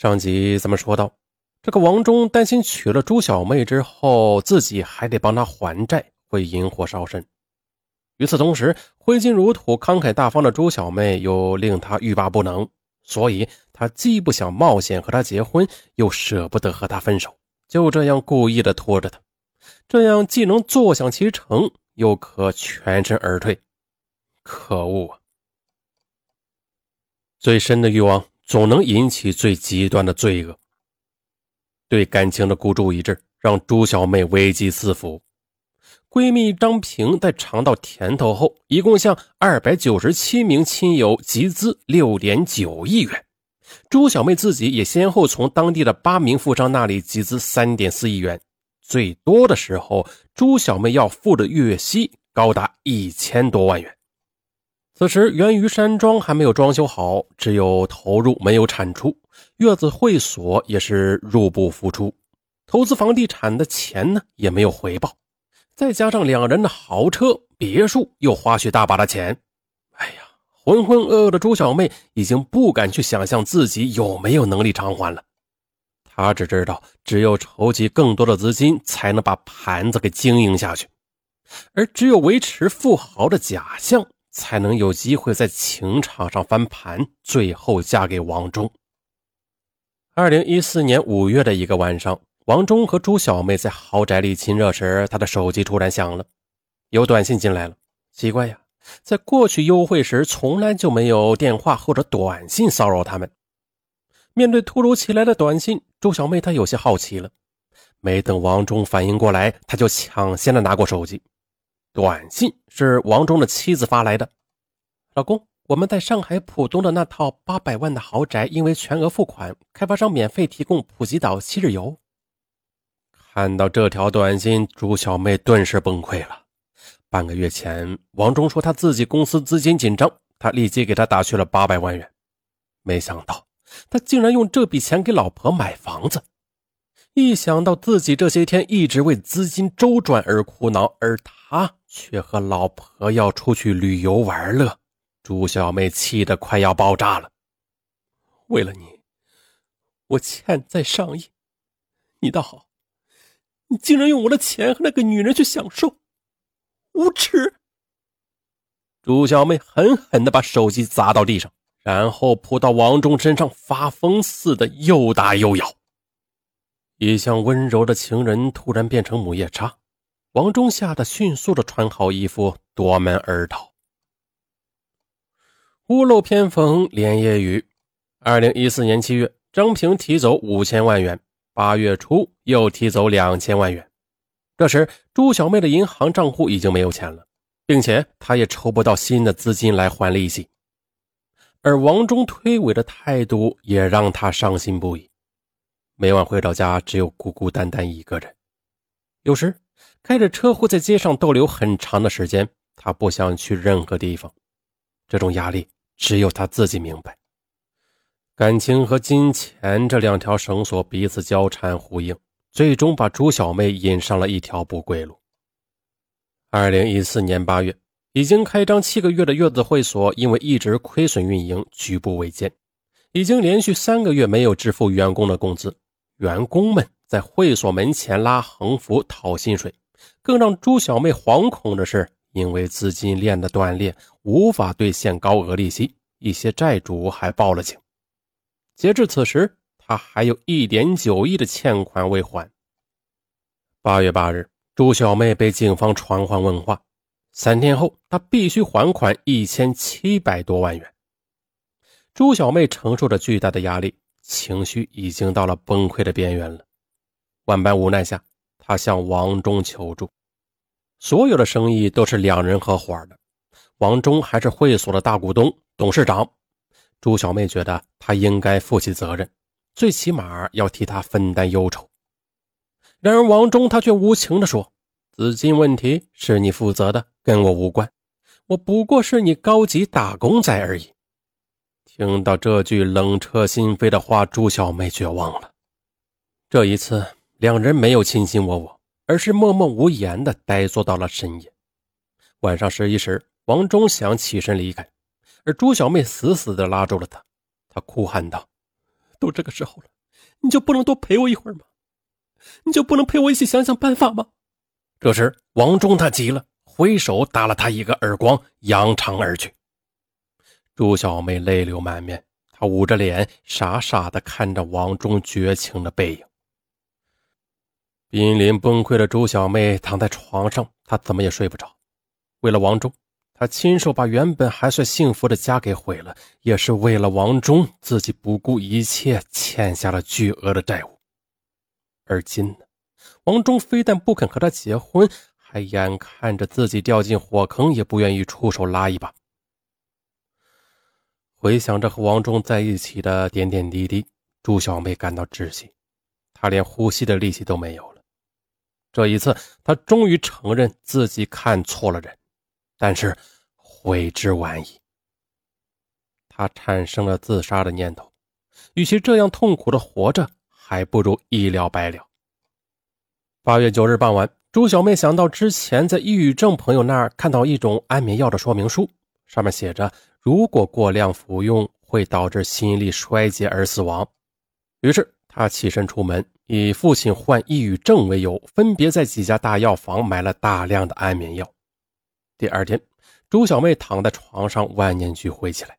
上集咱们说到，这个王忠担心娶了朱小妹之后，自己还得帮他还债，会引火烧身。与此同时，挥金如土、慷慨大方的朱小妹又令他欲罢不能，所以他既不想冒险和她结婚，又舍不得和她分手，就这样故意的拖着她，这样既能坐享其成，又可全身而退。可恶啊！最深的欲望。总能引起最极端的罪恶。对感情的孤注一掷，让朱小妹危机四伏。闺蜜张平在尝到甜头后，一共向二百九十七名亲友集资六点九亿元。朱小妹自己也先后从当地的八名富商那里集资三点四亿元。最多的时候，朱小妹要付的月息高达一千多万元。此时，源于山庄还没有装修好，只有投入没有产出。月子会所也是入不敷出，投资房地产的钱呢也没有回报。再加上两人的豪车别墅又花去大把的钱，哎呀，浑浑噩噩的朱小妹已经不敢去想象自己有没有能力偿还了。她只知道，只有筹集更多的资金，才能把盘子给经营下去，而只有维持富豪的假象。才能有机会在情场上翻盘，最后嫁给王忠。二零一四年五月的一个晚上，王忠和朱小妹在豪宅里亲热时，他的手机突然响了，有短信进来了。奇怪呀，在过去幽会时，从来就没有电话或者短信骚扰他们。面对突如其来的短信，朱小妹她有些好奇了。没等王忠反应过来，他就抢先的拿过手机。短信是王忠的妻子发来的，老公，我们在上海浦东的那套八百万的豪宅，因为全额付款，开发商免费提供普吉岛七日游。看到这条短信，朱小妹顿时崩溃了。半个月前，王忠说他自己公司资金紧张，他立即给他打去了八百万元。没想到他竟然用这笔钱给老婆买房子。一想到自己这些天一直为资金周转而苦恼，而他却和老婆要出去旅游玩乐，朱小妹气得快要爆炸了。为了你，我欠债上亿，你倒好，你竟然用我的钱和那个女人去享受，无耻！朱小妹狠狠地把手机砸到地上，然后扑到王忠身上，发疯似的又打又咬。一向温柔的情人突然变成母夜叉，王忠吓得迅速的穿好衣服夺门而逃。屋漏偏逢连夜雨，二零一四年七月，张平提走五千万元，八月初又提走两千万元。这时，朱小妹的银行账户已经没有钱了，并且她也筹不到新的资金来还利息，而王忠推诿的态度也让她伤心不已。每晚回到家，只有孤孤单单一个人。有时开着车会在街上逗留很长的时间，他不想去任何地方。这种压力只有他自己明白。感情和金钱这两条绳索彼此交缠呼应，最终把朱小妹引上了一条不归路。二零一四年八月，已经开张七个月的月子会所，因为一直亏损运营，举步维艰，已经连续三个月没有支付员工的工资。员工们在会所门前拉横幅讨薪水，更让朱小妹惶恐的是，因为资金链的断裂，无法兑现高额利息，一些债主还报了警。截至此时，他还有一点九亿的欠款未还。八月八日，朱小妹被警方传唤问话，三天后，她必须还款一千七百多万元。朱小妹承受着巨大的压力。情绪已经到了崩溃的边缘了，万般无奈下，他向王忠求助。所有的生意都是两人合伙的，王忠还是会所的大股东、董事长。朱小妹觉得他应该负起责任，最起码要替他分担忧愁。然而王忠他却无情地说：“资金问题是你负责的，跟我无关，我不过是你高级打工仔而已。”听到这句冷彻心扉的话，朱小妹绝望了。这一次，两人没有卿卿我我，而是默默无言的呆坐到了深夜。晚上十一时，王忠想起身离开，而朱小妹死死的拉住了他。他哭喊道：“都这个时候了，你就不能多陪我一会儿吗？你就不能陪我一起想想办法吗？这时，王忠他急了，挥手打了他一个耳光，扬长而去。朱小妹泪流满面，她捂着脸，傻傻的看着王忠绝情的背影。濒临崩溃的朱小妹躺在床上，她怎么也睡不着。为了王忠，她亲手把原本还算幸福的家给毁了，也是为了王忠，自己不顾一切欠下了巨额的债务。而今呢，王忠非但不肯和她结婚，还眼看着自己掉进火坑，也不愿意出手拉一把。回想着和王忠在一起的点点滴滴，朱小妹感到窒息，她连呼吸的力气都没有了。这一次，她终于承认自己看错了人，但是悔之晚矣。她产生了自杀的念头，与其这样痛苦的活着，还不如一了百了。八月九日傍晚，朱小妹想到之前在抑郁症朋友那儿看到一种安眠药的说明书，上面写着。如果过量服用，会导致心力衰竭而死亡。于是他起身出门，以父亲患抑郁症为由，分别在几家大药房买了大量的安眠药。第二天，朱小妹躺在床上，万念俱灰起来。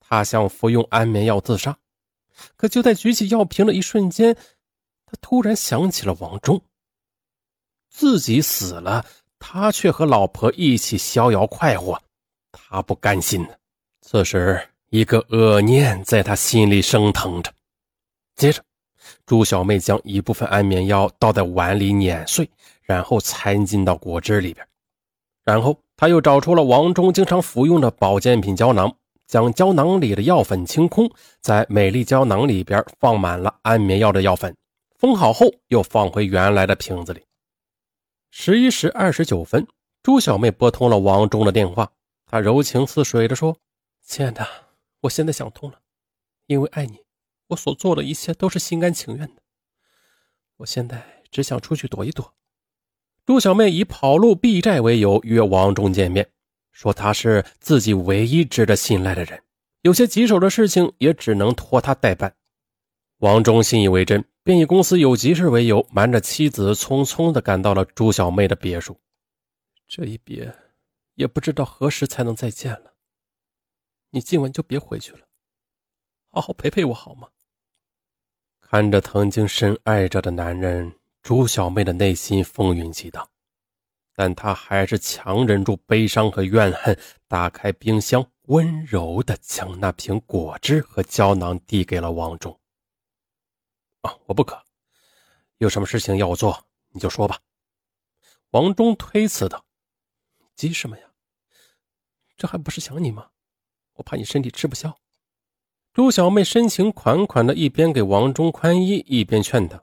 她想服用安眠药自杀，可就在举起药瓶的一瞬间，她突然想起了王忠。自己死了，他却和老婆一起逍遥快活，他不甘心呢。此时，一个恶念在他心里升腾着。接着，朱小妹将一部分安眠药倒在碗里碾碎，然后掺进到果汁里边。然后，他又找出了王忠经常服用的保健品胶囊，将胶囊里的药粉清空，在美丽胶囊里边放满了安眠药的药粉，封好后又放回原来的瓶子里。十一时二十九分，朱小妹拨通了王忠的电话，他柔情似水地说。亲爱的，我现在想通了，因为爱你，我所做的一切都是心甘情愿的。我现在只想出去躲一躲。朱小妹以跑路避债为由约王忠见面，说他是自己唯一值得信赖的人，有些棘手的事情也只能托他代办。王忠信以为真，便以公司有急事为由，瞒着妻子，匆匆地赶到了朱小妹的别墅。这一别，也不知道何时才能再见了。你今晚就别回去了，好好陪陪我好吗？看着曾经深爱着的男人，朱小妹的内心风云激荡，但她还是强忍住悲伤和怨恨，打开冰箱，温柔的将那瓶果汁和胶囊递给了王忠。啊，我不渴，有什么事情要我做，你就说吧。王忠推辞道：“急什么呀？这还不是想你吗？”我怕你身体吃不消。朱小妹深情款款的，一边给王忠宽衣，一边劝他。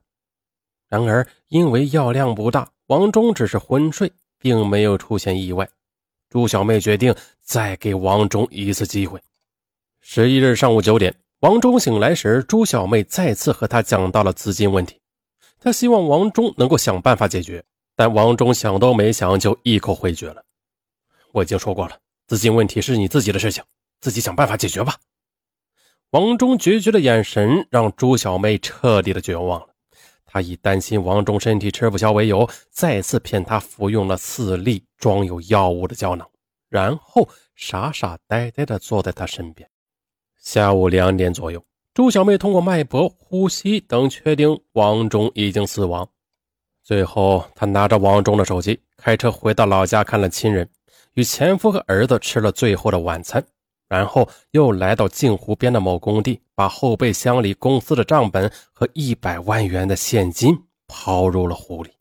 然而，因为药量不大，王忠只是昏睡，并没有出现意外。朱小妹决定再给王忠一次机会。十一日上午九点，王忠醒来时，朱小妹再次和他讲到了资金问题。他希望王忠能够想办法解决，但王忠想都没想就一口回绝了。我已经说过了，资金问题是你自己的事情。自己想办法解决吧。王忠决绝的眼神让朱小妹彻底的绝望了。她以担心王忠身体吃不消为由，再次骗他服用了四粒装有药物的胶囊，然后傻傻呆呆的坐在他身边。下午两点左右，朱小妹通过脉搏、呼吸等确定王忠已经死亡。最后，她拿着王忠的手机，开车回到老家看了亲人，与前夫和儿子吃了最后的晚餐。然后又来到镜湖边的某工地，把后备箱里公司的账本和一百万元的现金抛入了湖里。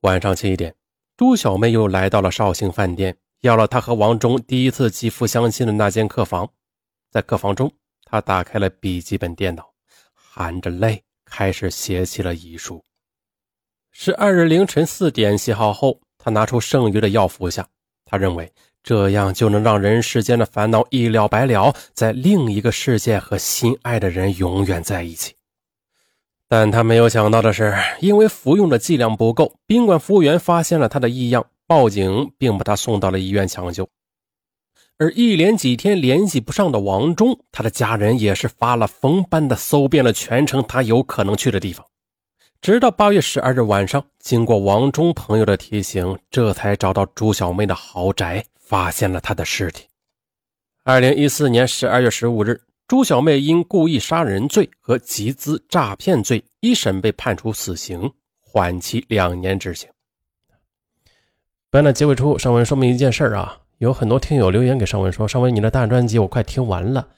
晚上七点，朱小妹又来到了绍兴饭店，要了她和王忠第一次肌肤相亲的那间客房。在客房中，她打开了笔记本电脑，含着泪开始写起了遗书。十二日凌晨四点写好后，她拿出剩余的药服下，他认为。这样就能让人世间的烦恼一了百了，在另一个世界和心爱的人永远在一起。但他没有想到的是，因为服用的剂量不够，宾馆服务员发现了他的异样，报警并把他送到了医院抢救。而一连几天联系不上的王忠，他的家人也是发了疯般的搜遍了全城他有可能去的地方。直到八月十二日晚上，经过王忠朋友的提醒，这才找到朱小妹的豪宅，发现了她的尸体。二零一四年十二月十五日，朱小妹因故意杀人罪和集资诈骗罪一审被判处死刑，缓期两年执行。本的结尾处，尚文说明一件事啊，有很多听友留言给尚文说：“尚文，你的大专辑我快听完了，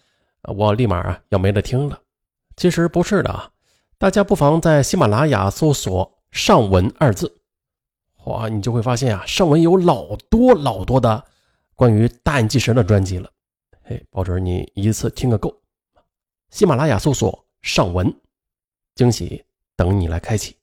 我立马啊要没得听了。”其实不是的啊。大家不妨在喜马拉雅搜索“上文”二字，哇，你就会发现啊，上文有老多老多的关于大案纪实的专辑了。嘿，保准你一次听个够。喜马拉雅搜索“上文”，惊喜等你来开启。